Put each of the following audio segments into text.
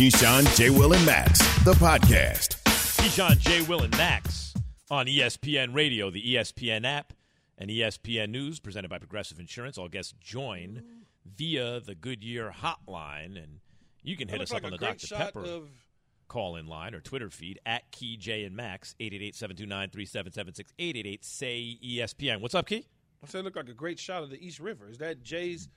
Keyshawn, J. Will, and Max, the podcast. Keyshawn, J. Will, and Max on ESPN Radio, the ESPN app, and ESPN News, presented by Progressive Insurance. All guests join via the Goodyear hotline, and you can hit us looks up like on the Dr. Pepper of call in line or Twitter feed at Key J and Max, 888 729 3776 888 say ESPN. What's up, Key? I said it looked like a great shot of the East River. Is that Jay's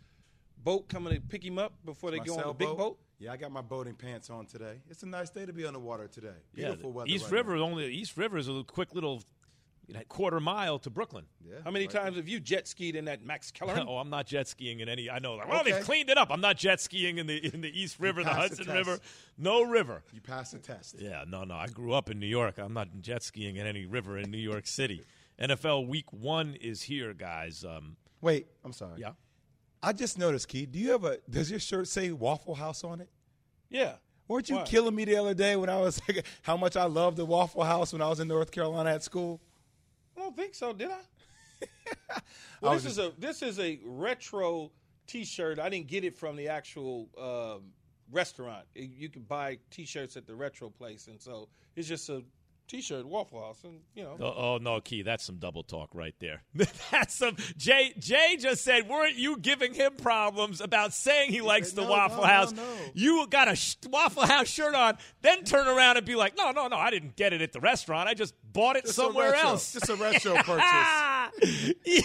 boat coming to pick him up before they go on the sailboat. big boat? Yeah, I got my boating pants on today. It's a nice day to be on the water today. Beautiful the weather. East right River now. only East River is a quick little you know, quarter mile to Brooklyn. Yeah, How many right times have you jet skied in that Max Keller? oh, I'm not jet skiing in any. I know. Like, well, they've cleaned it up. I'm not jet skiing in the in the East River, the passed the Hudson. River, no river. You passed the test. Yeah, no, no. I grew up in New York. I'm not jet skiing in any river in New York City. NFL Week One is here, guys. Um, Wait, I'm sorry. yeah. I just noticed, Keith. Do you have a? Does your shirt say Waffle House on it? Yeah. Weren't you Why? killing me the other day when I was like, how much I loved the Waffle House when I was in North Carolina at school? I don't think so, did I? I well, was this is a this is a retro T-shirt. I didn't get it from the actual um, restaurant. You can buy T-shirts at the retro place, and so it's just a T-shirt Waffle House, and you know. Oh, oh no, Key, that's some double talk right there. that's some Jay. Jay just said, weren't you giving him problems about saying he likes the No, Waffle no, no, House? no. You got a sh- Waffle House shirt on, then turn around and be like, no, no, no, I didn't get it at the restaurant. I just bought it Just somewhere else. Just a retro purchase.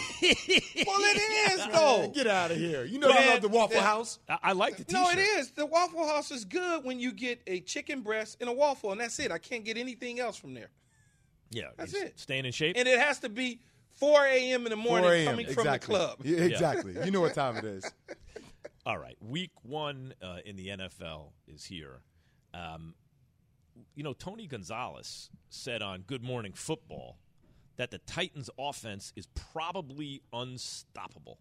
Well, it is though. Get out of here. You know Man, I love the Waffle that- House. I, I like the T-shirt. No, it is. The Waffle House is good when you get a chicken breast and a waffle, and that's it. I can't get anything else from there. Yeah, That's it. Staying in shape. And it has to be 4 a.m. in the morning a.m. coming from the club. Yeah, exactly. You know what time it is. All right, week one uh, in the NFL is here. Um, you know, Tony Gonzalez said on Good Morning Football that the Titans' offense is probably unstoppable.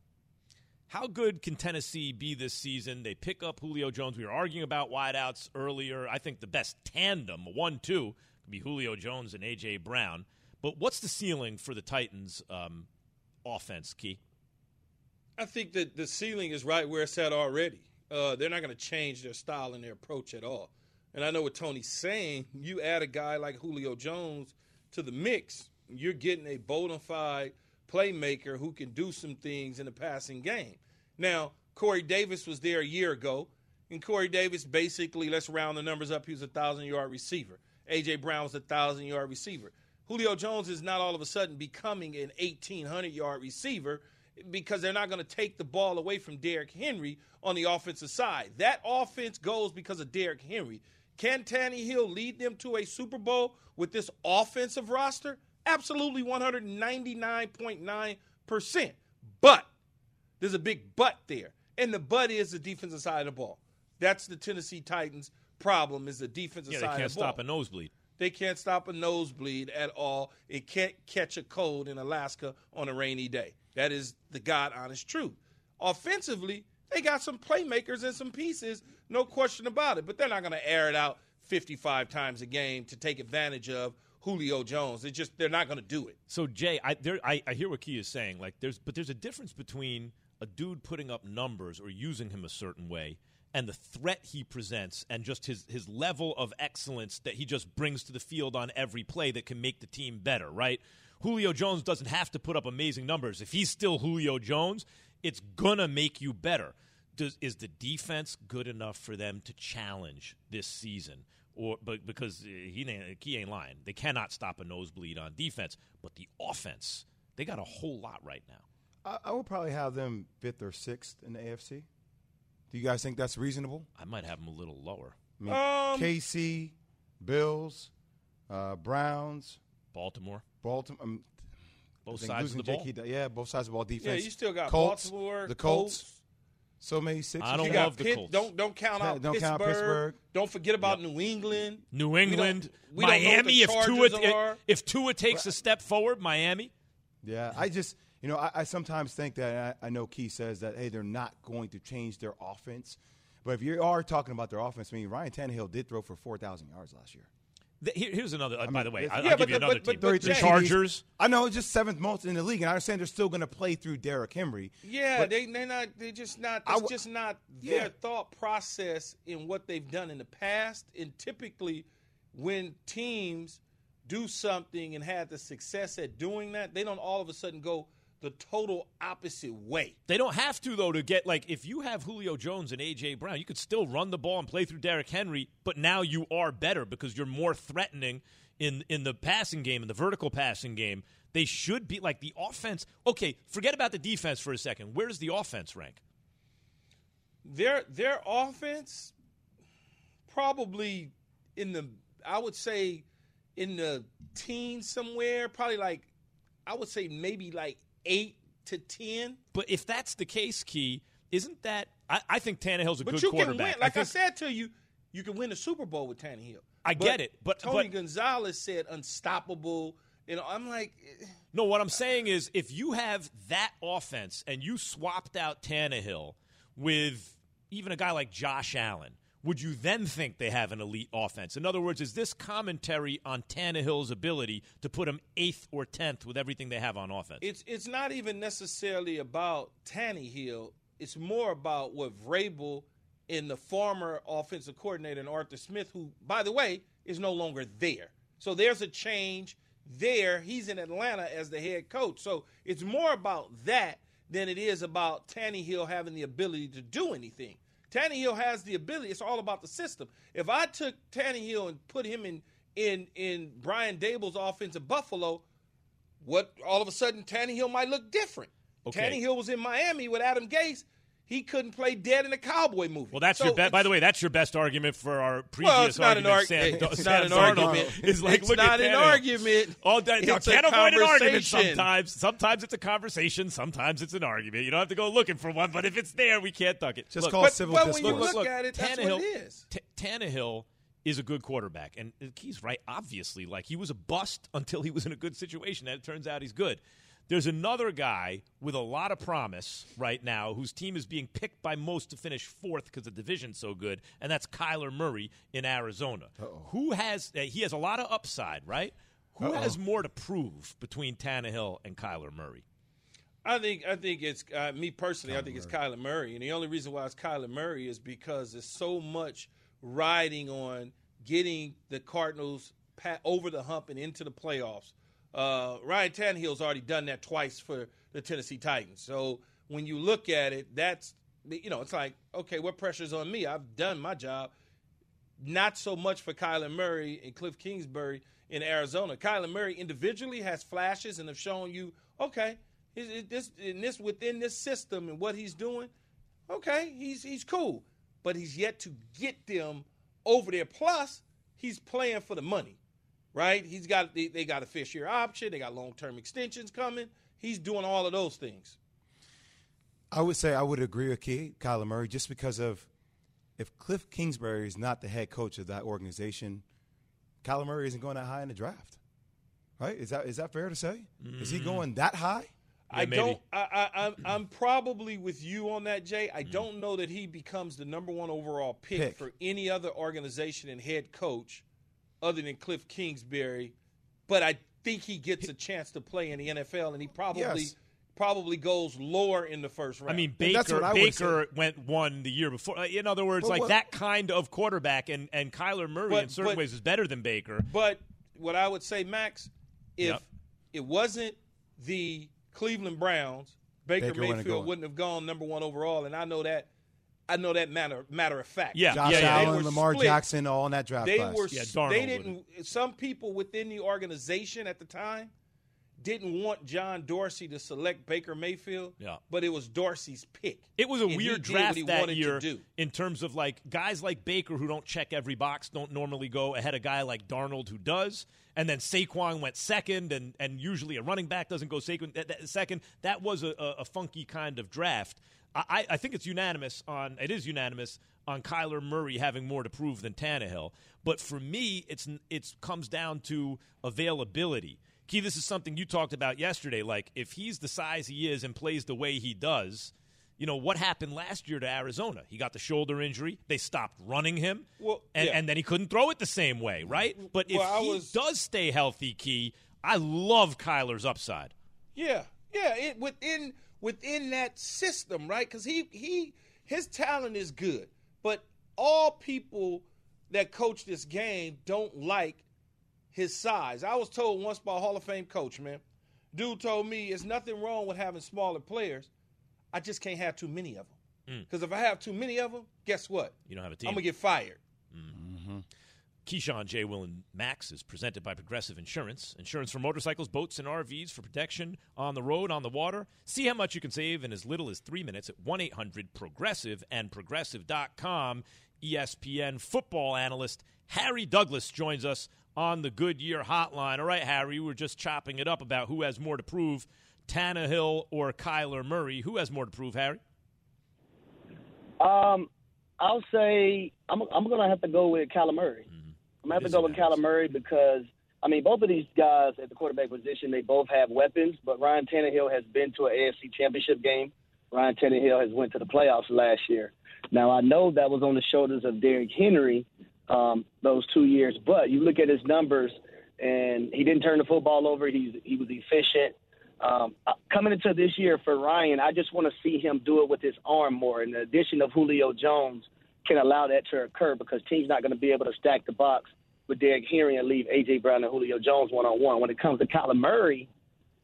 How good can Tennessee be this season? They pick up Julio Jones. We were arguing about wideouts earlier. I think the best tandem, one-two, could be Julio Jones and A.J. Brown. But what's the ceiling for the Titans' um, offense, Key? I think that the ceiling is right where it's at already. Uh, they're not going to change their style and their approach at all. And I know what Tony's saying. You add a guy like Julio Jones to the mix, you're getting a bona fide playmaker who can do some things in the passing game. Now, Corey Davis was there a year ago, and Corey Davis basically, let's round the numbers up, he was a thousand yard receiver. AJ Brown was a thousand yard receiver. Julio Jones is not all of a sudden becoming an 1,800 yard receiver because they're not going to take the ball away from Derrick Henry on the offensive side. That offense goes because of Derrick Henry. Can Tannehill lead them to a Super Bowl with this offensive roster? Absolutely 199.9%. But there's a big but there. And the but is the defensive side of the ball. That's the Tennessee Titans' problem is the defensive Yeah, side of the ball. They can't stop a nosebleed. They can't stop a nosebleed at all. It can't catch a cold in Alaska on a rainy day. That is the God honest truth. Offensively, they got some playmakers and some pieces, no question about it. But they're not going to air it out 55 times a game to take advantage of Julio Jones. It just they're not going to do it. So Jay, I, there, I I hear what Key is saying. Like there's, but there's a difference between a dude putting up numbers or using him a certain way and the threat he presents and just his his level of excellence that he just brings to the field on every play that can make the team better. Right? Julio Jones doesn't have to put up amazing numbers. If he's still Julio Jones, it's gonna make you better. Does is the defense good enough for them to challenge this season? Or but because uh, he ain't, he ain't lying, they cannot stop a nosebleed on defense. But the offense, they got a whole lot right now. I, I would probably have them fifth or sixth in the AFC. Do you guys think that's reasonable? I might have them a little lower. I mean, Um, KC, Bills, uh, Browns, Baltimore, Baltimore. Um, both sides of losing the ball. J.K. Yeah, both sides of the ball defense. Yeah, you still got Colts, Baltimore, the Colts. Colts. So many sixes. I don't You love got the Pitt, Colts. Don't don't count out don't Pittsburgh. count Pittsburgh. Don't forget about New England. New We don't- England, we don't know what Miami. the If Tua if, are. if Tua takes a step forward, Miami. Yeah, I just you know I, I sometimes think that I, I know Key says that hey they're not going to change their offense, but if you are talking about their offense, I mean Ryan Tannehill did throw for four thousand yards last year. The- here- here's another. uh, by the way, if- I, Yeah, will but give you the- another but- but- team. but the Jay- Chargers. I know it's just seventh most in the league, and I understand they're still going to play through Derrick Henry. Yeah, they they're not they're just not I it's w- just not Yeah. their thought process in what they've done in the past. And typically when teams do something and have the success at doing that, they don't all of a sudden go the total opposite way. They don't have to though to get like if you have Julio Jones and AJ Brown, you could still run the ball and play through Derrick Henry, but now you are better because you're more threatening in in the passing game in the vertical passing game. They should be like the offense. Okay, forget about the defense for a second. Where does the offense rank? Their their offense probably in the I would say in the teens somewhere, probably like I would say maybe like eight to ten. But if that's the case, Key, isn't that I, I think Tannehill's a But good you can win. Like I, think- said to you, you can win the Super Bowl with Tannehill. I get it, but- Tony but- Gonzalez said unstoppable. You know, I'm like, eh, No, what I'm saying is if you have that offense and you swapped out Tannehill with even a guy like Josh Allen, would you then think they have an elite offense? In other words, is this commentary on Tannehill's ability to put him eighth or tenth with everything they have on offense? it's it's not even necessarily about Tannehill. It's more about what Vrabel and the former offensive coordinator and Arthur Smith, who, by the way, is no longer there. So there's a change there. He's in Atlanta as the head coach. So it's more about that than it is about Tannehill having the ability to do anything. Tannehill has the ability. It's all about the system. If I took Tannehill and put him in in in Brian Daboll's offense at Buffalo, what all of a sudden Tannehill might look different. Okay. Tannehill was in Miami with Adam Gase. He couldn't play dead in a cowboy movie. well, that's So your best. By the way, that's your best argument for our previous well, it's not an, argument. arg- Sam, it's Sam not an Darnold argument. Is like, it's look not at an Tannehill. argument. All that, no, It's a can't avoid an argument sometimes. Sometimes it's a conversation. Sometimes it's an argument. You don't have to go looking for one, but if it's there, we can't duck it. Just Look, call But, civil but when you discourse. look, at it, that's Tannehill, what it is. T- Tannehill is a good quarterback, and he's right. Obviously, like he was a bust until he was in a good situation, and it turns out he's good. There's another guy with a lot of promise right now whose team is being picked by most to finish fourth because the division's so good, and that's Kyler Murray in Arizona. Who has uh, he has a lot of upside, right? Who has more to prove between Tannehill and Kyler Murray? I think I think it's uh, me personally. I think it's Kyler Murray, and the only reason why it's Kyler Murray is because there's so much riding on getting the Cardinals pa- over the hump and into the playoffs. Uh, Ryan Tannehill's already done that twice for the Tennessee Titans. So when you look at it, that's you know, it's like okay, what pressure's on me? I've done my job. Not so much for Kyler Murray and Cliff Kingsbury in Arizona. Kyler Murray individually has flashes and have shown you, okay, this in this within this system and what he's doing, okay, he's he's cool. But he's yet to get them over there. Plus, he's playing for the money, right? He's got they, they got a fifth year option, they got long term extensions coming. He's doing all of those things. I would say I would agree with Key, Kyler Murray, just because of if Cliff Kingsbury is not the head coach of that organization, Kyler Murray isn't going that high in the draft. Right? Is that is that fair to say? Is he mm-hmm. going that high? I maybe. don't. I, I, I'm I'm probably with you on that, Jay. I mm. don't know that he becomes the number one overall pick, Pick. for any other organization and head coach other than Cliff Kingsbury, but I think he gets a chance to play in the NFL, and he probably Yes. probably goes lower in the first round. I mean, Baker I Baker went one the year before. In other words, But like what- that kind of quarterback, and and Kyler Murray But- in certain but- ways is better than Baker. But what I would say, Max, if Yep. it wasn't the Cleveland Browns, Baker, Baker Mayfield wouldn't have gone number one overall, and I know that. I know that matter matter of fact. Yeah, Josh yeah, yeah. Allen, Lamar split. Jackson, all in that draft They class. were. Yeah, s- Darnold they didn't. Some people within the organization at the time didn't want John Dorsey to select Baker Mayfield. Yeah. But it was Dorsey's pick. It was a And weird draft that year do. in terms of like guys like Baker who don't check every box don't normally go ahead of a guy like Darnold who does, and then Saquon went second, and and usually a running back doesn't go second. That, that- second, that was a, a, funky kind of draft. I, I- think it's unanimous on it is unanimous on Kyler Murray having more to prove than Tannehill. But for me, it's it's comes down to availability. Key, this is something you talked about yesterday. Like if he's the size he is and plays the way he does, you know what happened last year to Arizona. He got the shoulder injury. They stopped running him, Well, and, yeah. and then he couldn't throw it the same way, right? But if Well, he was- does stay healthy, Key, I love Kyler's upside. Yeah, yeah. It, within within that system, right? Because he he his talent is good, but all people that coach this game don't like his size. I was told once by a Hall of Fame coach, man. Dude told me it's nothing wrong with having smaller players. I just can't have too many of them. Mm. Because if I have too many of them, guess what? You don't have a team. I'm gonna get fired. Mm-hmm. Keyshawn, J. Will, and Max is presented by Progressive Insurance. Insurance for motorcycles, boats, and RVs for protection on the road, on the water. See how much you can save in as little as three minutes at 1 800 Progressive and Progressive.com. ESPN football analyst Harry Douglas joins us on the Goodyear hotline. All right, Harry, we were just chopping it up about who has more to prove Tannehill or Kyler Murray. Who has more to prove, Harry? Um, I'll say I'm I'm gonna have to go with Kyler Murray. I'm gonna have to go with. Kyler Murray because I mean both of these guys at the quarterback position they both have weapons, but Ryan Tannehill has been to an AFC Championship game. Ryan Tannehill has went to the playoffs last year. Now I know that was on the shoulders of Derrick Henry um, those two years, but you look at his numbers and he didn't turn the football over. He's he was efficient. Um, uh, coming into this year for Ryan, I just want to see him do it with his arm more. And the addition of Julio Jones can allow that to occur because teams not going to be able to stack the box with Derrick Henry and leave AJ Brown and Julio Jones one on one. When it comes to Kyler Murray,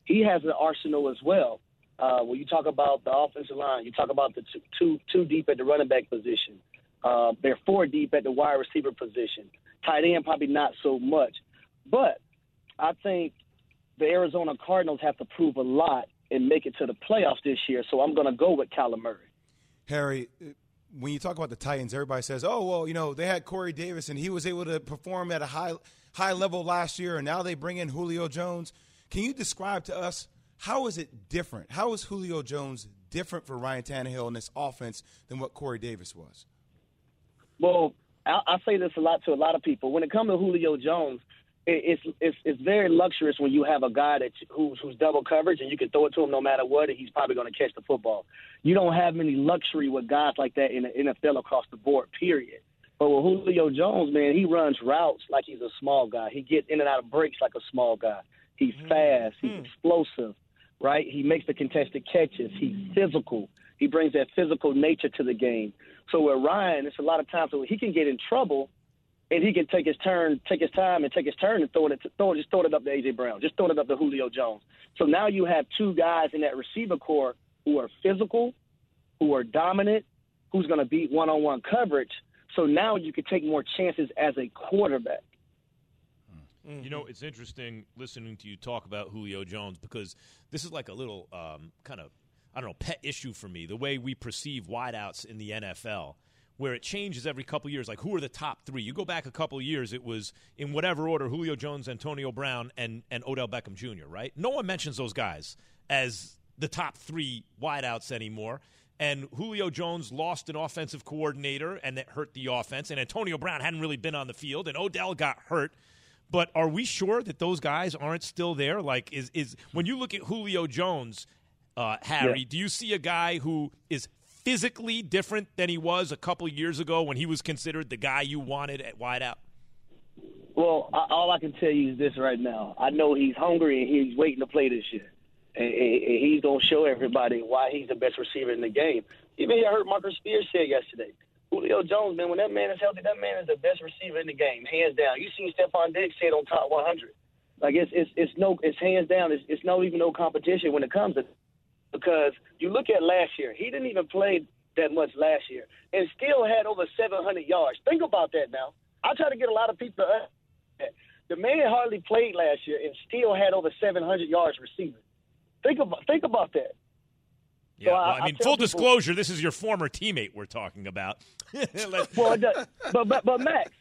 he has an arsenal as well. Uh, when you talk about the offensive line, you talk about the two, two, two deep at the running back position. Uh, they're four deep at the wide receiver position. Tight end, probably not so much. But I think the Arizona Cardinals have to prove a lot and make it to the playoffs this year. So I'm going to go with Kyler Murray. Harry, when you talk about the Titans, everybody says, "Oh, well, you know, they had Corey Davis and he was able to perform at a high high level last year, and now they bring in Julio Jones." Can you describe to us how is it different? How is Julio Jones different for Ryan Tannehill in this offense than what Corey Davis was? Well, I, I say this a lot to a lot of people. When it comes to Julio Jones, it, it's it's it's very luxurious when you have a guy that who's who's double coverage and you can throw it to him no matter what, and he's probably going to catch the football. You don't have many luxury with guys like that in the NFL across the board. Period. But with Julio Jones, man, he runs routes like he's a small guy. He gets in and out of breaks like a small guy. He's mm, fast. He's mm. explosive, right? He makes the contested catches. He's physical. He brings that physical nature to the game. So with Ryan, it's a lot of times where he can get in trouble, and he can take his turn, take his time, and take his turn and throw it, throw it, just throw it up to AJ Brown, just throw it up to Julio Jones. So now you have two guys in that receiver core who are physical, who are dominant, who's going to beat one-on-one coverage. So now you can take more chances as a quarterback. You know, it's interesting listening to you talk about Julio Jones because this is like a little um, kind of, I don't know, pet issue for me. The way we perceive wideouts in the NFL, where it changes every couple years. Like, who are the top three? You go back a couple years, it was in whatever order Julio Jones, Antonio Brown, and, and Odell Beckham Jr., right? No one mentions those guys as the top three wideouts anymore. And Julio Jones lost an offensive coordinator, and that hurt the offense. And Antonio Brown hadn't really been on the field, and Odell got hurt. But are we sure that those guys aren't still there? Like, is is when you look at Julio Jones, uh, Harry, Yeah. do you see a guy who is physically different than he was a couple years ago when he was considered the guy you wanted at wideout? Well, I, all I can tell you is this right now. I know he's hungry and he's waiting to play this year. And, and, and he's going to show everybody why he's the best receiver in the game. Even I heard Marcus Spears say yesterday. Julio Jones, man, when that man is healthy, that man is the best receiver in the game, hands down. You seen Stefon Diggs say it on top 100. Like it's it's it's no it's hands down. It's it's no even no competition when it comes to because you look at last year, he didn't even play that much last year and still had over 700 yards. Think about that now. I try to get a lot of people to the man hardly played last year and still had over 700 yards receiving. Think about think about that. Yeah, So well, I- I, I mean, tell full people- disclosure, this is your former teammate we're talking about. Well, does- but but but Max,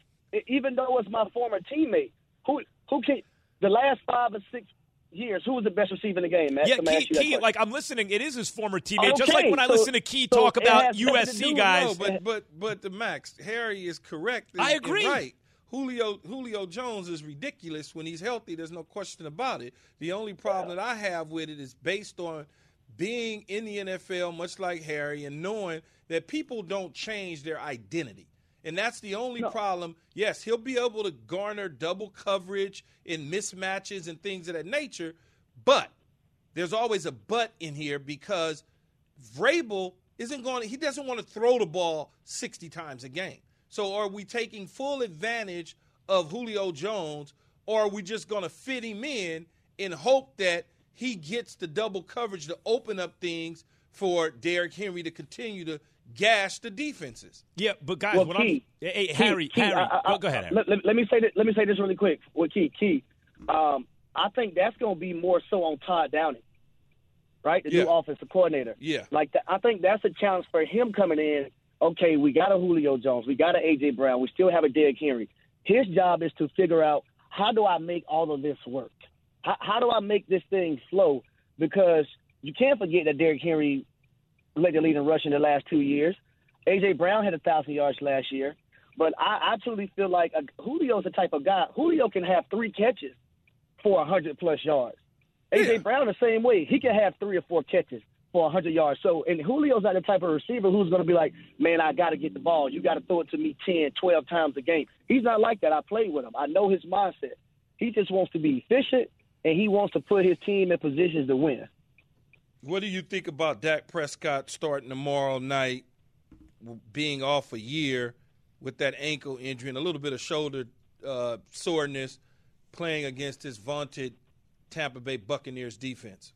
even though it's my former teammate, who who can the last five or six years, who was the best receiver in the game, Max? yeah, Key, ask you that Key, like I'm listening. It is his former teammate. Just like when I so- listen to Key so talk about has nothing to USC guys. No, but but but the Max Harry is correct. and- I agree. right. Julio Julio Jones is ridiculous when he's healthy. There's no question about it. The only problem that I have with it is based on being in the NFL, much like Harry, and knowing that people don't change their identity. And that's the only no. problem. Yes, he'll be able to garner double coverage in mismatches and things of that nature, but there's always a but in here because Vrabel isn't going to, he doesn't want to throw the ball 60 times a game. So are we taking full advantage of Julio Jones or are we just going to fit him in in hope that he gets the double coverage to open up things for Derrick Henry to continue to gash the defenses. Yeah, but guys, well, Key, I'm, hey, Key, Harry, Key, Harry, I, I, go, go, ahead. Harry. Let, let, me say that. Let me say this really quick. With Key, Key, um, I think that's going to be more so on Todd Downing, right? The yeah. new offensive coordinator. Yeah. Like the, I think that's a challenge for him coming in. Okay, we got a Julio Jones, we got a AJ Brown, we still have a Derrick Henry. His job is to figure out how do I make all of this work. How, how do I make this thing flow? Because you can't forget that Derrick Henry led the lead in rushing the last two years. AJ Brown had a thousand yards last year, but I, I truly feel like a, Julio's the type of guy. Julio can have three catches for a hundred plus yards. AJ yeah. Brown the same way. He can have three or four catches for a hundred yards. So, and Julio's not the type of receiver who's going to be like, man, I got to get the ball. You got to throw it to me 10, 12 times a game. He's not like that. I played with him. I know his mindset. He just wants to be efficient and he wants to put his team in positions to win. What do you think about Dak Prescott starting tomorrow night, being off a year with that ankle injury and a little bit of shoulder uh, soreness, playing against this vaunted Tampa Bay Buccaneers defense?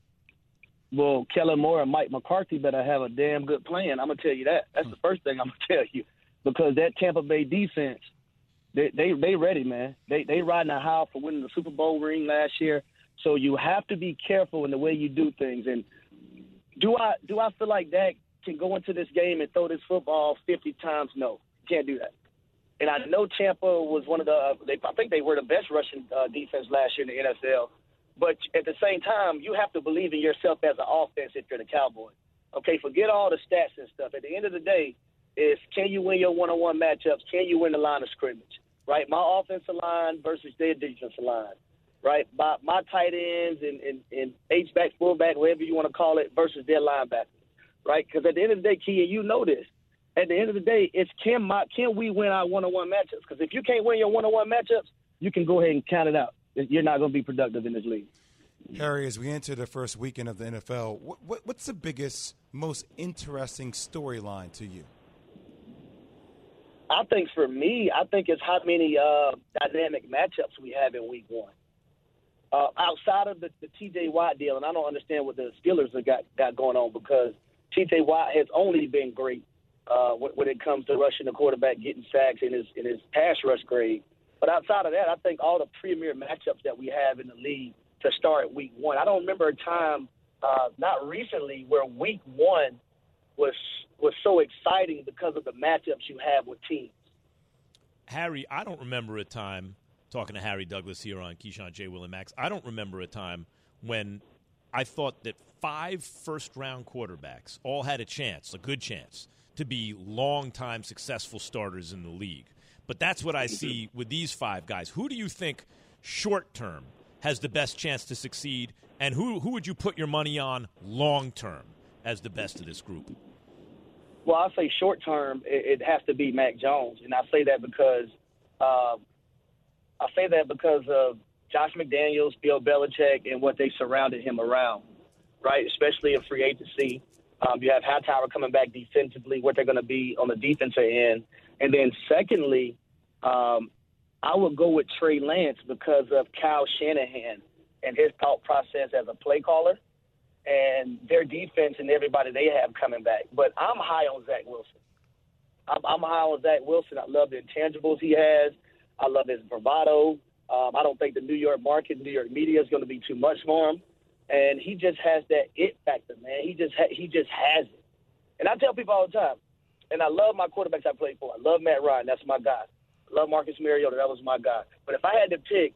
Well, Kellen Moore and Mike McCarthy better have a damn good plan. I'm gonna tell you that. That's the first thing I'm gonna tell you, because that Tampa Bay defense, they they they ready, man. They they riding a high for winning the Super Bowl ring last year. So you have to be careful in the way you do things. And do I do I feel like Dak can go into this game and throw this football 50 times? No, can't do that. And I know Tampa was one of the uh, they, I think they were the best rushing uh, defense last year in the NFL. But at the same time, you have to believe in yourself as an offense if you're the Cowboys. Okay, forget all the stats and stuff. At the end of the day, is can you win your one-on-one matchups? Can you win the line of scrimmage? Right, my offensive line versus their defensive line right? My, my tight ends and, and, and H-back, fullback, whatever you want to call it, versus their linebackers, right? Because at the end of the day, Key, and you know this, at the end of the day, it's can my can we win our one-on-one matchups? Because if you can't win your one-on-one matchups, you can go ahead and count it out. You're not going to be productive in this league. Harry, as we enter the first weekend of the NFL, what, what, what's the biggest, most interesting storyline to you? I think for me, I think it's how many uh, dynamic matchups we have in week one uh, outside of the, the T.J. Watt deal, and I don't understand what the Steelers have got got going on because T.J. Watt has only been great uh, when, when it comes to rushing the quarterback, getting sacks in his in his pass rush grade. But outside of that, I think all the premier matchups that we have in the league to start week one. I don't remember a time, uh, not recently, where week one was was so exciting because of the matchups you have with teams. Harry, I don't remember a time talking to Harry Douglas here on Keyshawn J. Will and Max. I don't remember a time when I thought that five first round quarterbacks all had a chance, a good chance, to be long time successful starters in the league. But that's what I see with these five guys. Who do you think short term has the best chance to succeed, and who who would you put your money on long term as the best of this group? Well, I say short term, it, it has to be Mac Jones, and I say that because uh, I say that because of Josh McDaniels, Bill Belichick, and what they surrounded him around, right? Especially in free agency. Um, you have Hightower coming back defensively, what they're going to be on the defensive end. And then, secondly, um, I would go with Trey Lance because of Kyle Shanahan and his thought process as a play caller and their defense and everybody they have coming back. But I'm high on Zach Wilson. I'm, I'm high on Zach Wilson. I love the intangibles he has. I love his bravado. Um, I don't think the New York market, New York media is going to be too much for him, and he just has that it factor, man. He just ha- he just has it. And I tell people all the time, and I love my quarterbacks I played for. I love Matt Ryan, that's my guy. I love Marcus Mariota, that was my guy. But if I had to pick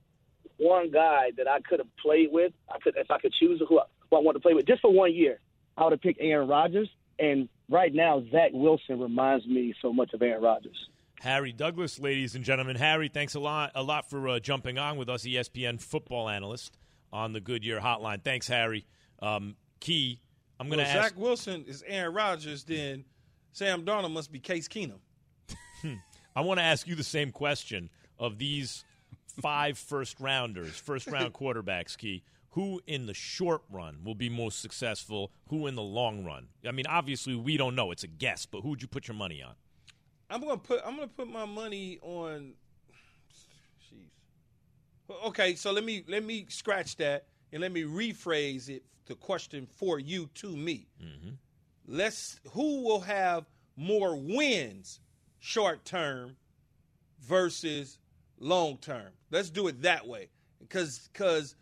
one guy that I could have played with, I could if I could choose who I, who I want to play with just for one year, I would have picked Aaron Rodgers. And right now, Zach Wilson reminds me so much of Aaron Rodgers. Harry Douglas, ladies and gentlemen. Harry, thanks a lot, a lot for uh, jumping on with us, ESPN football analyst on the Goodyear Hotline. Thanks, Harry. Um, Key, I'm going to Well, ask. Zach Wilson is Aaron Rodgers, then Sam Darnold must be Case Keenum. I want to ask you the same question of these five first rounders, first round quarterbacks. Key, who in the short run will be most successful? Who in the long run? I mean, obviously we don't know; it's a guess. But who would you put your money on? I'm gonna put I'm gonna put my money on. Jeez. Okay, so let me let me scratch that and let me rephrase it. The question for you to me. Mm-hmm. Let's who will have more wins short term versus long term. Let's do it that way because because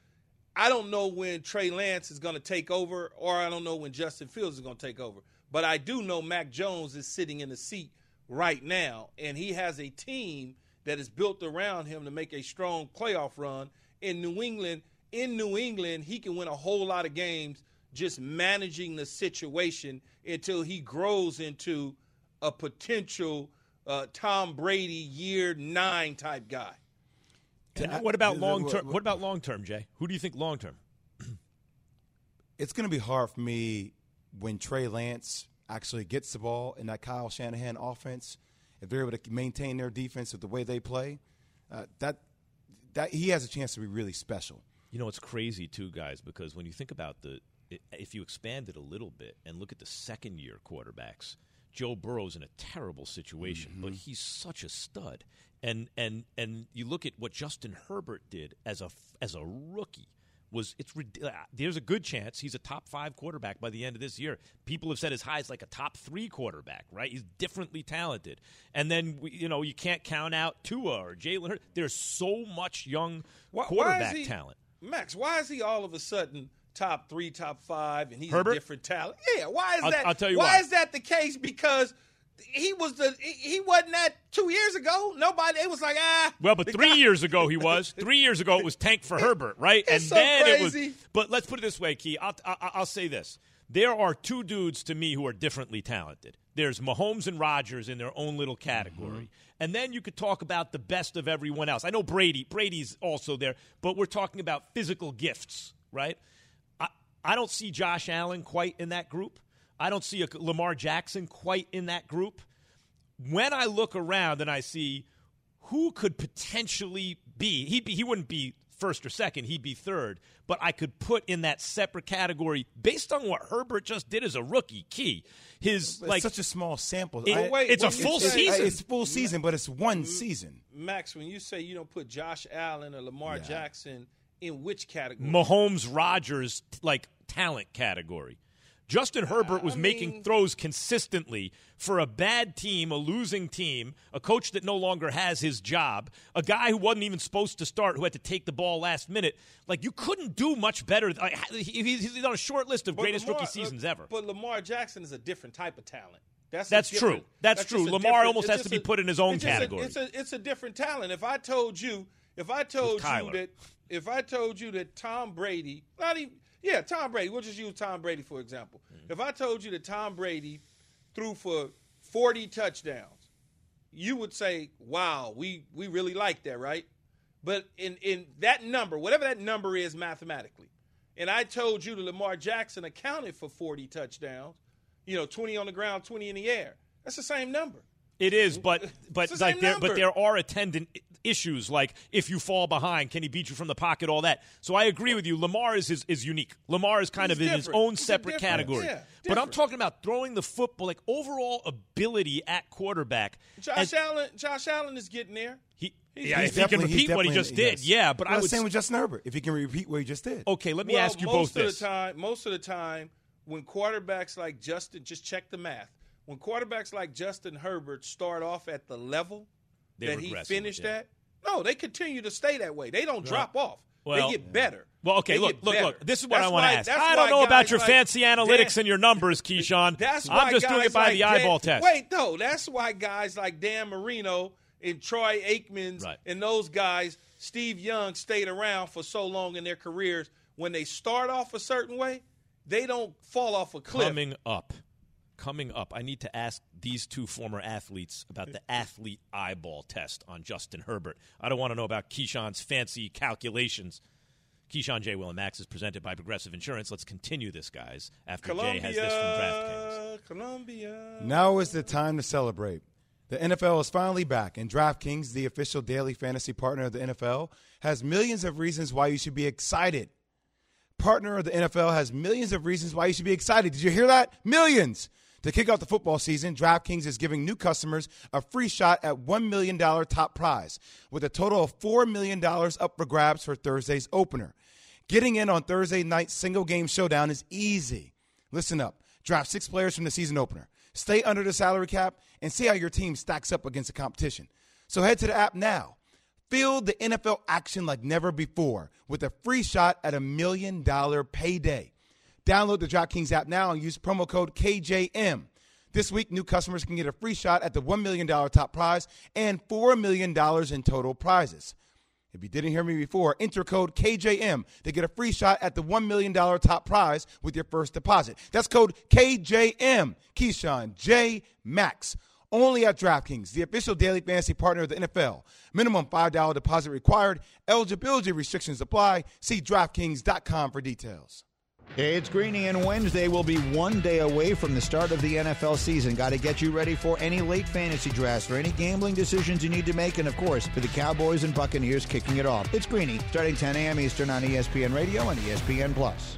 I don't know when Trey Lance is going to take over, or I don't know when Justin Fields is going to take over. But I do know Mac Jones is sitting in the seat right now, and he has a team that is built around him to make a strong playoff run. In New England, in New England, he can win a whole lot of games just managing the situation until he grows into a potential uh, Tom Brady year nine type guy. And what about long term? what- What about long term, Jay? Who do you think long term? it's going to be hard for me when Trey Lance actually gets the ball in that Kyle Shanahan offense. If they're able to maintain their defense with the way they play, uh, that that he has a chance to be really special. You know, it's crazy too, guys, because when you think about the, if you expand it a little bit and look at the second year quarterbacks, Joe Burrow's in a terrible situation, but he's such a stud. And and and you look at what Justin Herbert did as a as a rookie was it's uh, there's a good chance he's a top five quarterback by the end of this year. People have said as high as like a top three quarterback, right? He's differently talented, and then we- you know you can't count out Tua or Jalen Hurts. There's so much young Why- why quarterback he- talent. Max, why is he all of a sudden top three, top five, and he's Herbert? a different talent? Yeah, why is I'll- that? I'll tell you why, why. is that the case? Because he was the he wasn't that two years ago. Nobody, it was like ah. Well, but three guy- years ago he was. Three years ago it was tank for Herbert, right? It's and so then it was. But let's put it this way, Key. I'll, I'll, I'll say this: there are two dudes to me who are differently talented. There's Mahomes and Rodgers in their own little category, Mm-hmm. and then you could talk about the best of everyone else. I know Brady. Brady's also there, but we're talking about physical gifts, right? I, I don't see Josh Allen quite in that group. I don't see a Lamar Jackson quite in that group when I look around and I see who could potentially be, he'd be, he wouldn't be first or second, he'd be third, but I could put in that separate category based on what Herbert just did as a rookie. Key, his It's like such a small sample. It- I- wait, it's a full say- season. It's full season, but it's one season. Max, when you say you don't put Josh Allen or Lamar Yeah. Jackson in which category? Mahomes Rodgers like talent category. Justin Herbert was I making mean- throws consistently for a bad team, a losing team, a coach that no longer has his job, a guy who wasn't even supposed to start, who had to take the ball last minute. Like you couldn't do much better. Like, he's on a short list of greatest Lamar- rookie seasons uh, ever. But Lamar Jackson is a different type of talent. That's That's true. That's just true. Lamar almost has to be put in his own it's just a- category. it's a it's a different talent. If I told you, if I told you that, if I told you that Tom Brady, not even yeah, Tom Brady. We'll just use Tom Brady for example. Mm-hmm. If I told you that Tom Brady threw for forty touchdowns, you would say, "Wow, we we really like that, right?" But in in that number, whatever that number is mathematically, and I told you that Lamar Jackson accounted for 40 touchdowns, you know, 20 on the ground, 20 in the air. That's the same number. It is, but but like there, but there are attendant issues like if you fall behind, can he beat you from the pocket? All that. So I agree with you. Lamar is is, is unique. Lamar is kind He's of in his own He's separate category. yeah, but I'm talking about throwing the football, like overall ability at quarterback. Josh And Allen, Josh Allen is getting there. he, he's yeah, He's if he can repeat what he just did, yes. yeah. But Well, I would. same with Justin Herbert. If he can repeat what he just did. okay, let me well, ask you most both of this. the time. Most of the time, when quarterbacks like Justin, just check the math. When quarterbacks like Justin Herbert start off at the level They that he finished yeah. at, no, they continue to stay that way. They don't drop off. well- they get better. Well, okay, They look, look, better. look. This is what That's I want to ask. I don't know about your like fancy analytics Dan- and your numbers, Keyshawn. That's why I'm just doing it by like the Dan- eyeball test. Wait, no, that's why guys like Dan Marino and Troy Aikmans Right. and those guys, Steve Young, stayed around for so long in their careers. When they start off a certain way, they don't fall off a cliff. Coming up, coming up, I need to ask these two former athletes about the athlete eyeball test on Justin Herbert. I don't want to know about Keyshawn's fancy calculations. Keyshawn J. Will and Max is presented by Progressive Insurance. Let's continue this, guys. After Columbia, Jay has this from DraftKings. Columbia. Now is the time to celebrate. The NFL is finally back, and DraftKings, the official daily fantasy partner of the NFL, has millions of reasons why you should be excited. Partner of the NFL has millions of reasons why you should be excited. Did you hear that? Millions! To kick off the football season, DraftKings is giving new customers a free shot at $1 million top prize, with a total of $4 million up for grabs for Thursday's opener. Getting in on Thursday night's single game showdown is easy. Listen up. Draft six players from the season opener. Stay under the salary cap and see how your team stacks up against the competition. So head to the app now. Feel the NFL action like never before with a free shot at a million dollar payday. Download the DraftKings app now and use promo code KJM. This week, new customers can get a free shot at the $1 million top prize and $4 million in total prizes. If you didn't hear me before, enter code KJM to get a free shot at the $1 million top prize with your first deposit. That's code KJM, Keyshawn J. Max. Only at DraftKings, the official daily fantasy partner of the NFL. Minimum $5 deposit required. Eligibility restrictions apply. See DraftKings.com for details. Hey, it's Greeny, and Wednesday will be one day away from the start of the NFL season. Got to get you ready for any late fantasy drafts, for any gambling decisions you need to make, and of course, for the Cowboys and Buccaneers kicking it off. It's Greeny, starting 10 a.m. Eastern on ESPN Radio and ESPN Plus.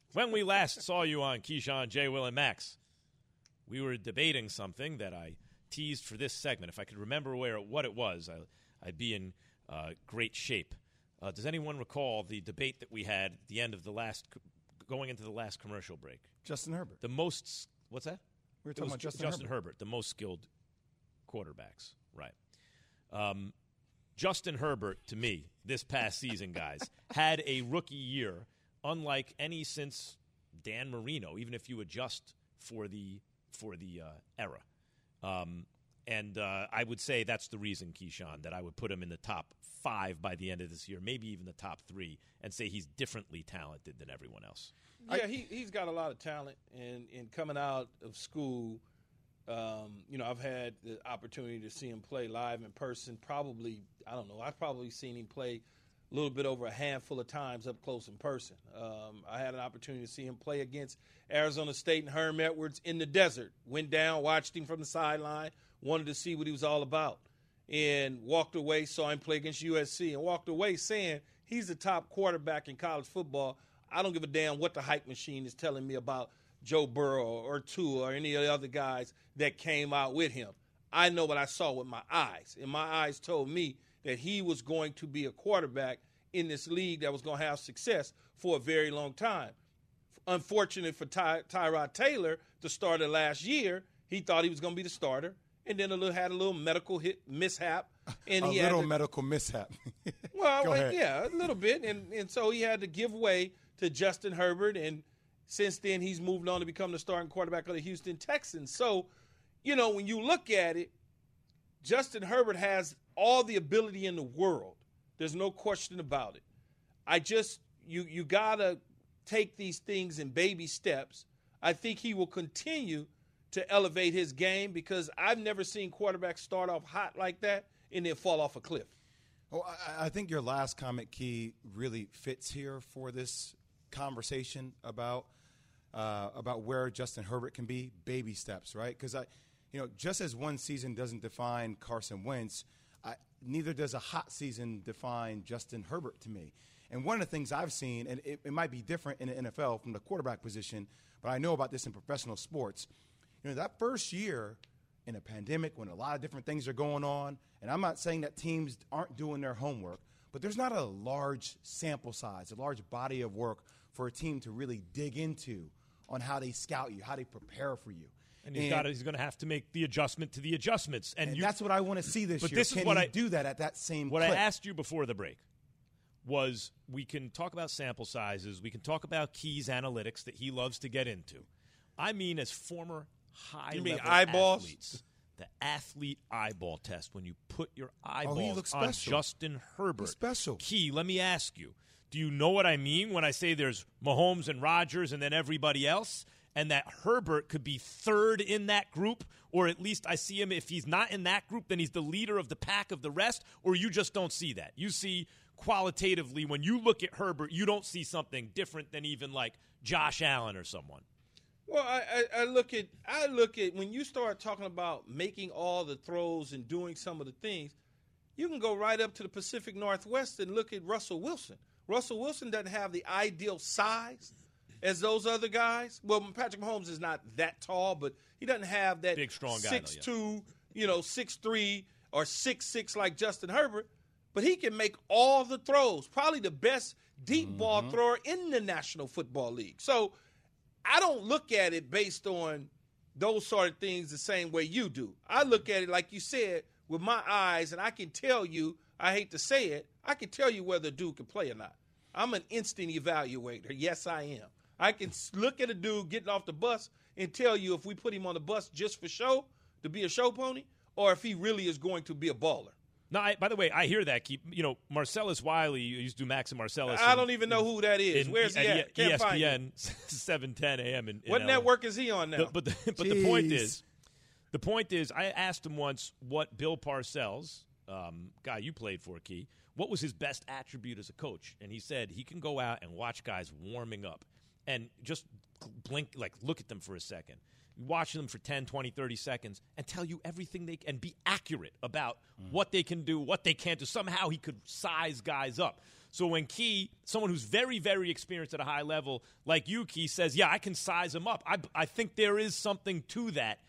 when we last saw you on Keyshawn, J. Will, and Max, we were debating something that I teased for this segment. If I could remember where what it was, I, would be in uh, great shape. Uh, does anyone recall the debate that we had at the end of the last, going into the last commercial break? Justin Herbert. The most, what's that? We were talking about Justin, Justin Herbert. Herbert, the most skilled quarterbacks. Right. Um, Justin Herbert, to me, this past season, guys, had a rookie year unlike any since Dan Marino, even if you adjust for the for the uh, era. Um, and uh, I would say that's the reason, Keyshawn, that I would put him in the top five by the end of this year, maybe even the top three, and say he's differently talented than everyone else. Yeah, he he's got a lot of talent, and and coming out of school, um, you know, I've had the opportunity to see him play live in person. Probably, I don't know, I've probably seen him play a little bit over a handful of times up close in person. Um, I had an opportunity to see him play against Arizona State and Herm Edwards in the desert. Went down, watched him from the sideline, wanted to see what he was all about, and walked away. Saw him play against USC, and walked away saying he's the top quarterback in college football. I don't give a damn what the hype machine is telling me about Joe Burrow or Tua or any of the other guys that came out with him. I know what I saw with my eyes, and my eyes told me that he was going to be a quarterback in this league that was going to have success for a very long time. Unfortunate for Ty- Tyrod Taylor, the starter last year, he thought he was going to be the starter, and then a little had a little medical hit mishap, and a he little had to, medical mishap. well, Go like, ahead. yeah, a little bit, and and so he had to give way to Justin Herbert, and since then he's moved on to become the starting quarterback of the Houston Texans. So, you know, when you look at it, Justin Herbert has all the ability in the world. There's no question about it. I just you you gotta take these things in baby steps. I think he will continue to elevate his game because I've never seen quarterbacks start off hot like that and then fall off a cliff. Oh, I, I think your last comment, Key, really fits here for this conversation about uh, about where Justin Herbert can be. Baby steps, right? Because I, you know, just as one season doesn't define Carson Wentz, I, neither does a hot season define Justin Herbert to me. And one of the things I've seen, and it, it might be different in the NFL from the quarterback position, but I know about this in professional sports. You know, that first year in a pandemic when a lot of different things are going on, and I'm not saying that teams aren't doing their homework, but there's not a large sample size, a large body of work for a team to really dig into on how they scout you, how they prepare for you. And he's got he's going to have to make the adjustment to the adjustments, and, and you, that's what I want to see this but year. This Can is what he I do that at that same. What clip? I asked you before the break was we can talk about sample sizes, we can talk about keys analytics that he loves to get into. I mean, as former high You mean level eyeballs? athletes, the athlete eyeball test when you put your Oh, eyeballs looks on. Justin Herbert. He's special. Key, let me ask you. Do you know what I mean when I say there's Mahomes and Rodgers and then everybody else? And that Herbert could be third in that group, or at least I see him. If he's not in that group, then he's the leader of the pack of the rest, or you just don't see that. You see qualitatively, when you look at Herbert, you don't see something different than even like Josh Allen or someone. Well, I, I, I look at I look at when you start talking about making all the throws and doing some of the things, you can go right up to the Pacific Northwest and look at Russell Wilson. Russell Wilson doesn't have the ideal size as those other guys. Well, Patrick Mahomes is not that tall, but he doesn't have that Big, strong guy, though, six yeah. two, you know, six three or six six like Justin Herbert. But he can make all the throws. Probably the best deep mm-hmm. ball thrower in the National Football League. So I don't look at it based on those sort of things the same way you do. I look at it like you said with my eyes, and I can tell you. I hate to say it, I can tell you whether a dude can play or not. I'm an instant evaluator. Yes, I am. I can s- look at a dude getting off the bus and tell you if we put him on the bus just for show to be a show pony, or if he really is going to be a baller. No, I, by the way, I hear that. Keep you know Marcellus Wiley you used to do Max and Marcellus. I in- don't even know who that is. in- Where's he at at? Can't find. ESPN seven ten a.m. in, in What LA. network is he on now? The- but the, but the point is, the point is, I asked him once what Bill Parcells, um, guy you played for, Key, what was his best attribute as a coach, and he said he can go out and watch guys warming up and just blink, like look at them for a second. Watch them for 10, 20, 30 seconds and tell you everything they and be accurate about mm. what they can do, what they can't do. Somehow he could size guys up. So when Key, someone who's very, very experienced at a high level, like you, Key, says, Yeah, I can size him up. I, I think there is something to that.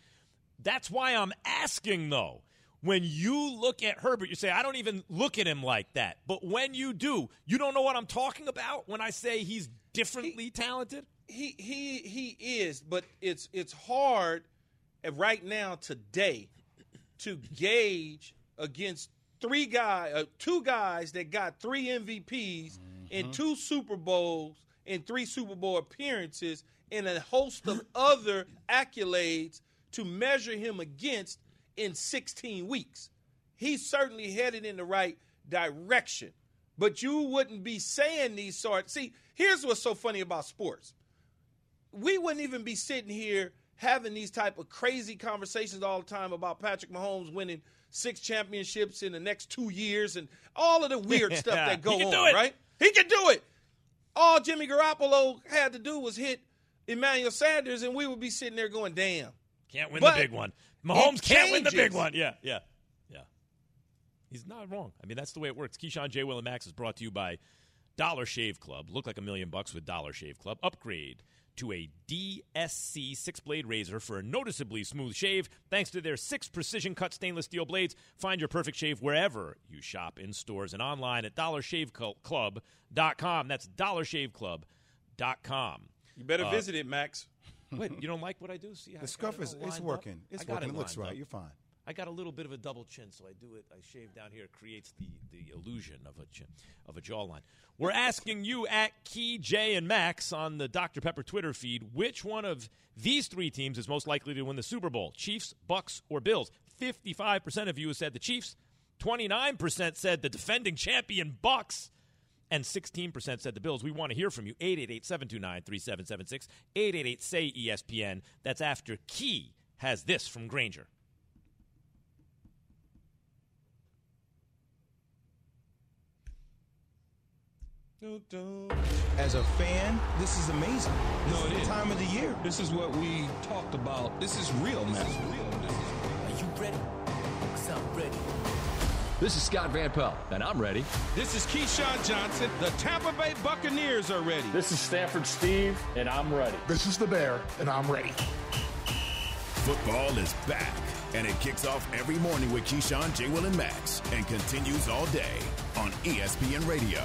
That's why I'm asking, though. When you look at Herbert, you say, I don't even look at him like that. But when you do, you don't know what I'm talking about when I say he's differently talented? he he he is, but it's it's hard right now today to gauge against three guys, uh, two guys that got three MVPs and two Super Bowls and three Super Bowl appearances and a host of other accolades to measure him against in 16 weeks. He's certainly headed in the right direction. But you wouldn't be saying these sort. See, here's what's so funny about sports we wouldn't even be sitting here having these type of crazy conversations all the time about Patrick Mahomes winning six championships in the next two years and all of the weird stuff that go on, right? He can do it. All Jimmy Garoppolo had to do was hit Emmanuel Sanders, and we would be sitting there going, "Damn." Can't win But the big one. Mahomes can't win the big one. Yeah, yeah. He's not wrong. I mean, that's the way it works. Keyshawn J. Will and Max is brought to you by Dollar Shave Club. Look like a million bucks with Dollar Shave Club. Upgrade to a DSC six blade razor for a noticeably smooth shave thanks to their six precision cut stainless steel blades. Find your perfect shave wherever you shop in stores and online at dollarshaveclub.com. That's dollarshaveclub.com. You better Uh, visit it, Max. Wait, you don't like what I do? See, I The got scuff it is all it's lined up. working. It's working. It looks right. up. You're fine. I got a little bit of a double chin, so I do it. I shave down here. It creates the, the illusion of a chin, of a jawline. We're asking you at Key J and Max on the Dr Pepper Twitter feed, which one of these three teams is most likely to win the Super Bowl? Chiefs, Bucs, or Bills? Fifty-five percent of you said the Chiefs. Twenty-nine percent said the defending champion Bucs, and 16% said the Bills. We want to hear from you. 888 729 3776. 888 say ESPN. That's after Key has this from Grainger. As a fan, this is amazing. This No, is the is. time of the year. This is what we talked about. This is real, man. Are you ready? Cause I'm ready. This is Scott Van Pelt, and I'm ready. This is Keyshawn Johnson. The Tampa Bay Buccaneers are ready. This is Stanford Steve, and I'm ready. This is the Bear, and I'm ready. Football is back, and it kicks off every morning with Keyshawn, J. Will, and Max, and continues all day on ESPN Radio.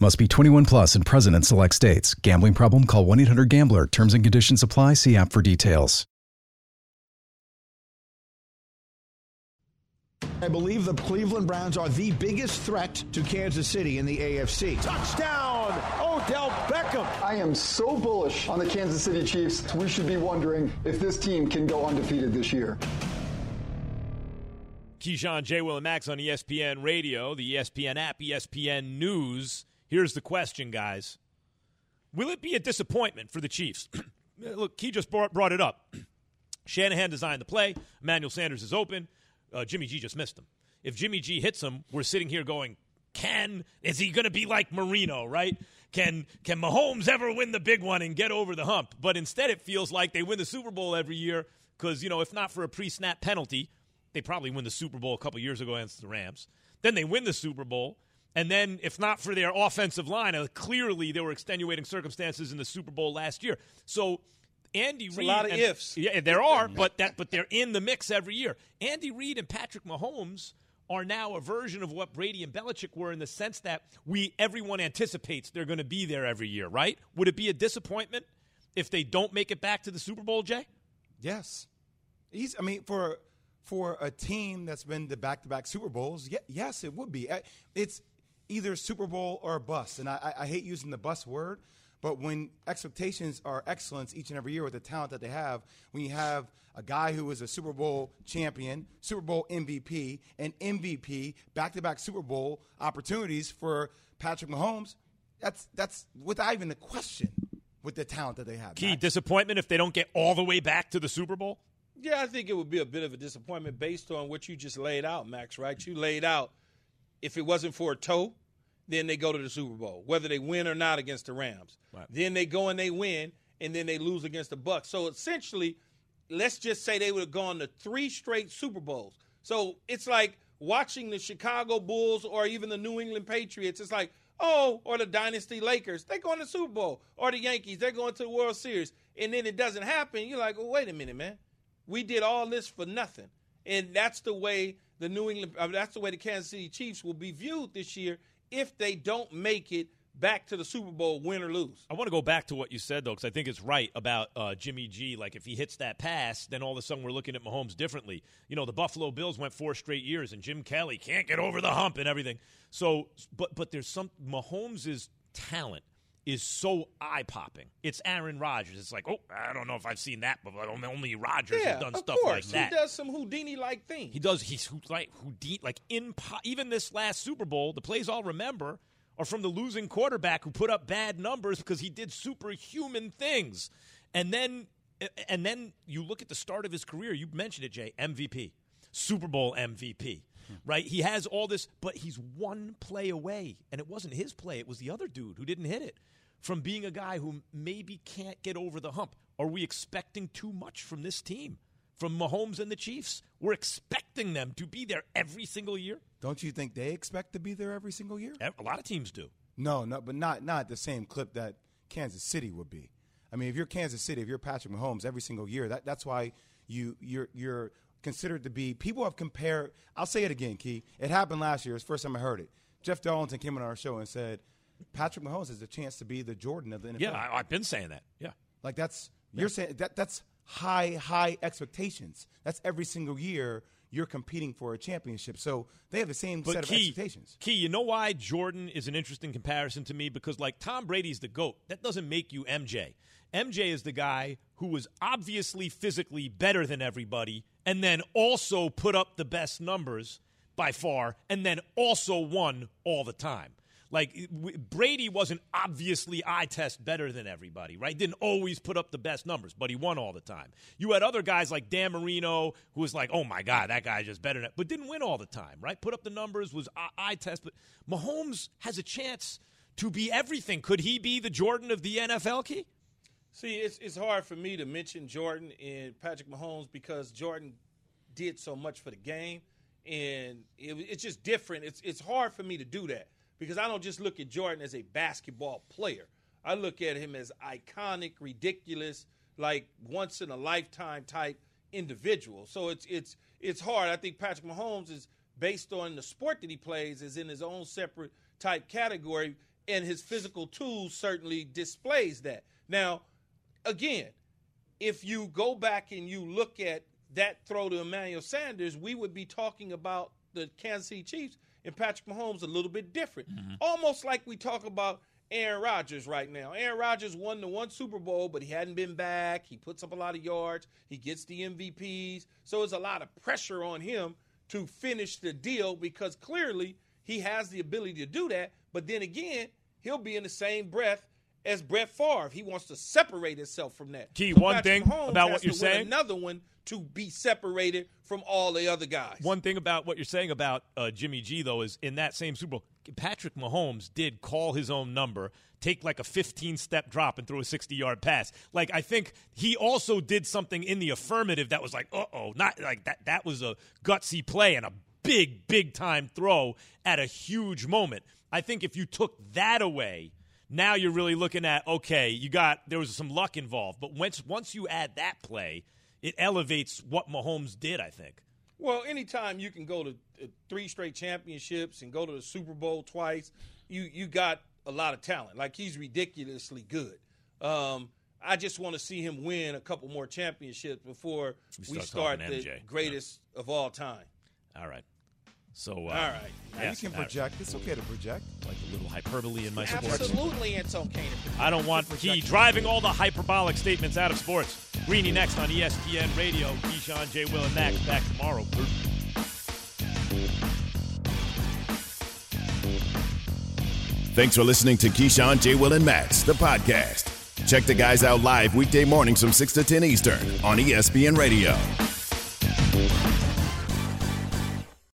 Must be 21 plus and present in select states. Gambling problem? Call 1 800 Gambler. Terms and conditions apply. See app for details. I believe the Cleveland Browns are the biggest threat to Kansas City in the AFC. Touchdown, Odell Beckham. I am so bullish on the Kansas City Chiefs. We should be wondering if this team can go undefeated this year. Keyshawn, J. Will, and Max on ESPN Radio, the ESPN app, ESPN News. Here's the question, guys. Will it be a disappointment for the Chiefs? Look, Key just brought, it up. Shanahan designed the play. Emmanuel Sanders is open. Uh, Jimmy G just missed him. If Jimmy G hits him, we're sitting here going, can is he going to be like Marino, right? Can can Mahomes ever win the big one and get over the hump? But instead, it feels like they win the Super Bowl every year because you know if not for a pre-snap penalty, they probably win the Super Bowl a couple years ago against the Rams. Then they win the Super Bowl, and then if not for their offensive line, uh, clearly there were extenuating circumstances in the Super Bowl last year. So Andy It's a lot of and- ifs. Yeah, there are, but that but they're in the mix every year. Andy Reid and Patrick Mahomes are now a version of what Brady and Belichick were in the sense that we everyone anticipates they're going to be there every year, right? Would it be a disappointment if they don't make it back to the Super Bowl, Jay? Yes. He's, I mean, for for a team that's been the back-to-back Super Bowls, yes, it would be. It's either Super Bowl or a bust, and I, I I hate using the bust word, but when expectations are excellence each and every year with the talent that they have, when you have a guy who is a Super Bowl champion, Super Bowl MVP, and MVP, back-to-back Super Bowl opportunities for Patrick Mahomes, that's that's without even a question with the talent that they have. Key Max. disappointment if they don't get all the way back to the Super Bowl. Yeah, I think it would be a bit of a disappointment based on what you just laid out, Max, right? You laid out if it wasn't for a toe, then they go to the Super Bowl, whether they win or not against the Rams. Then they go and they win, and then they lose against the Bucs. So essentially, let's just say they would have gone to three straight Super Bowls. So it's like watching the Chicago Bulls or even the New England Patriots. It's like, oh, or the Dynasty Lakers, they're going to the Super Bowl, or the Yankees, they're going to the World Series, and then it doesn't happen. You're like, well, wait a minute, man. We did all this for nothing, and that's the way the New England, uh, that's the way the Kansas City Chiefs will be viewed this year if they don't make it back to the Super Bowl, win or lose. I want to go back to what you said though, because I think it's right about uh, Jimmy G. Like if he hits that pass, then all of a sudden we're looking at Mahomes differently. You know, the Buffalo Bills went four straight years, and Jim Kelly can't get over the hump and everything. So, but but there's some Mahomes' talent is so eye popping. It's Aaron Rodgers. It's like, oh, I don't know if I've seen that, but only Rodgers yeah, has done stuff course. like that. He does some Houdini like things. He does. He's like Houdini, like in even this last Super Bowl, the plays I'll remember are from the losing quarterback who put up bad numbers because he did superhuman things, and then and then you look at the start of his career. You mentioned it, Jay. MVP, Super Bowl MVP. Mm-hmm. Right, he has all this, but he's one play away, and it wasn't his play; it was the other dude who didn't hit it. From being a guy who maybe can't get over the hump. Are we expecting too much from this team? From Mahomes and the Chiefs? We're expecting them to be there every single year? Don't you think they expect to be there every single year? A lot of teams do. No, no, but not not the same clip that Kansas City would be. I mean, if you're Kansas City, if you're Patrick Mahomes every single year, that, that's why you you're you're considered to be. People have compared. I'll say it again, Key. It happened last year. It's the first time I heard it. Jeff Darlington came on our show and said Patrick Mahomes has a chance to be the Jordan of the NFL. Yeah, I, I've been saying that. Yeah. Like that's you're saying that that's high high expectations. That's every single year you're competing for a championship. So they have the same But set of expectations. Key, you know why Jordan is an interesting comparison to me? Because like Tom Brady's the GOAT. That doesn't make you MJ. MJ is the guy who was obviously physically better than everybody and then also put up the best numbers by far and then also won all the time. Like Brady wasn't obviously eye test better than everybody, right? Didn't always put up the best numbers, but he won all the time. You had other guys like Dan Marino, who was like, "Oh my God, that guy's just better," but didn't win all the time, right? Put up the numbers, was eye test, but Mahomes has a chance to be everything. Could he be the Jordan of the NFL? Key? See, it's it's hard for me to mention Jordan and Patrick Mahomes because Jordan did so much for the game, and it, it's just different. It's it's hard for me to do that because I don't just look at Jordan as a basketball player. I look at him as iconic, ridiculous, like once in a lifetime type individual. So it's it's it's hard. I think Patrick Mahomes is based on the sport that he plays is in his own separate type category, and his physical tools certainly displays that. Now, again, if you go back and you look at that throw to Emmanuel Sanders, we would be talking about the Kansas City Chiefs and Patrick Mahomes a little bit different. Mm-hmm. Almost like we talk about Aaron Rodgers right now. Aaron Rodgers won the one Super Bowl, but he hadn't been back. He puts up a lot of yards. He gets the MVPs. So there's a lot of pressure on him to finish the deal because clearly he has the ability to do that. But then again, he'll be in the same breath as Brett Favre. He wants to separate himself from that. Key, So one Patrick thing Mahomes about what you're saying- Another one to be separated from all the other guys. One thing about what you're saying about uh, Jimmy G, though, is in that same Super Bowl, Patrick Mahomes did call his own number, take like a 15 step drop, and throw a 60 yard pass. Like, I think he also did something in the affirmative that was like, uh oh, not like that. That was a gutsy play and a big, big time throw at a huge moment. I think if you took that away, now you're really looking at okay, you got there was some luck involved, but once once you add that play, it elevates what Mahomes did. I think. Well, anytime you can go to uh, three straight championships and go to the Super Bowl twice, you you got a lot of talent. Like he's ridiculously good. Um, I just want to see him win a couple more championships before We we start start the MJ. greatest of all time. All right. So, uh, All right. yes, you can all right. project. It's okay to project. Like a little hyperbole in my sports. Absolutely, it's okay. to- I don't want he driving all the hyperbolic statements out of sports. Greeny next on ESPN Radio. Keyshawn, J. Will, and Max back tomorrow. Thanks for listening to Keyshawn, J. Will, and Max, the podcast. Check the guys out live weekday mornings from 6 to 10 Eastern on ESPN Radio.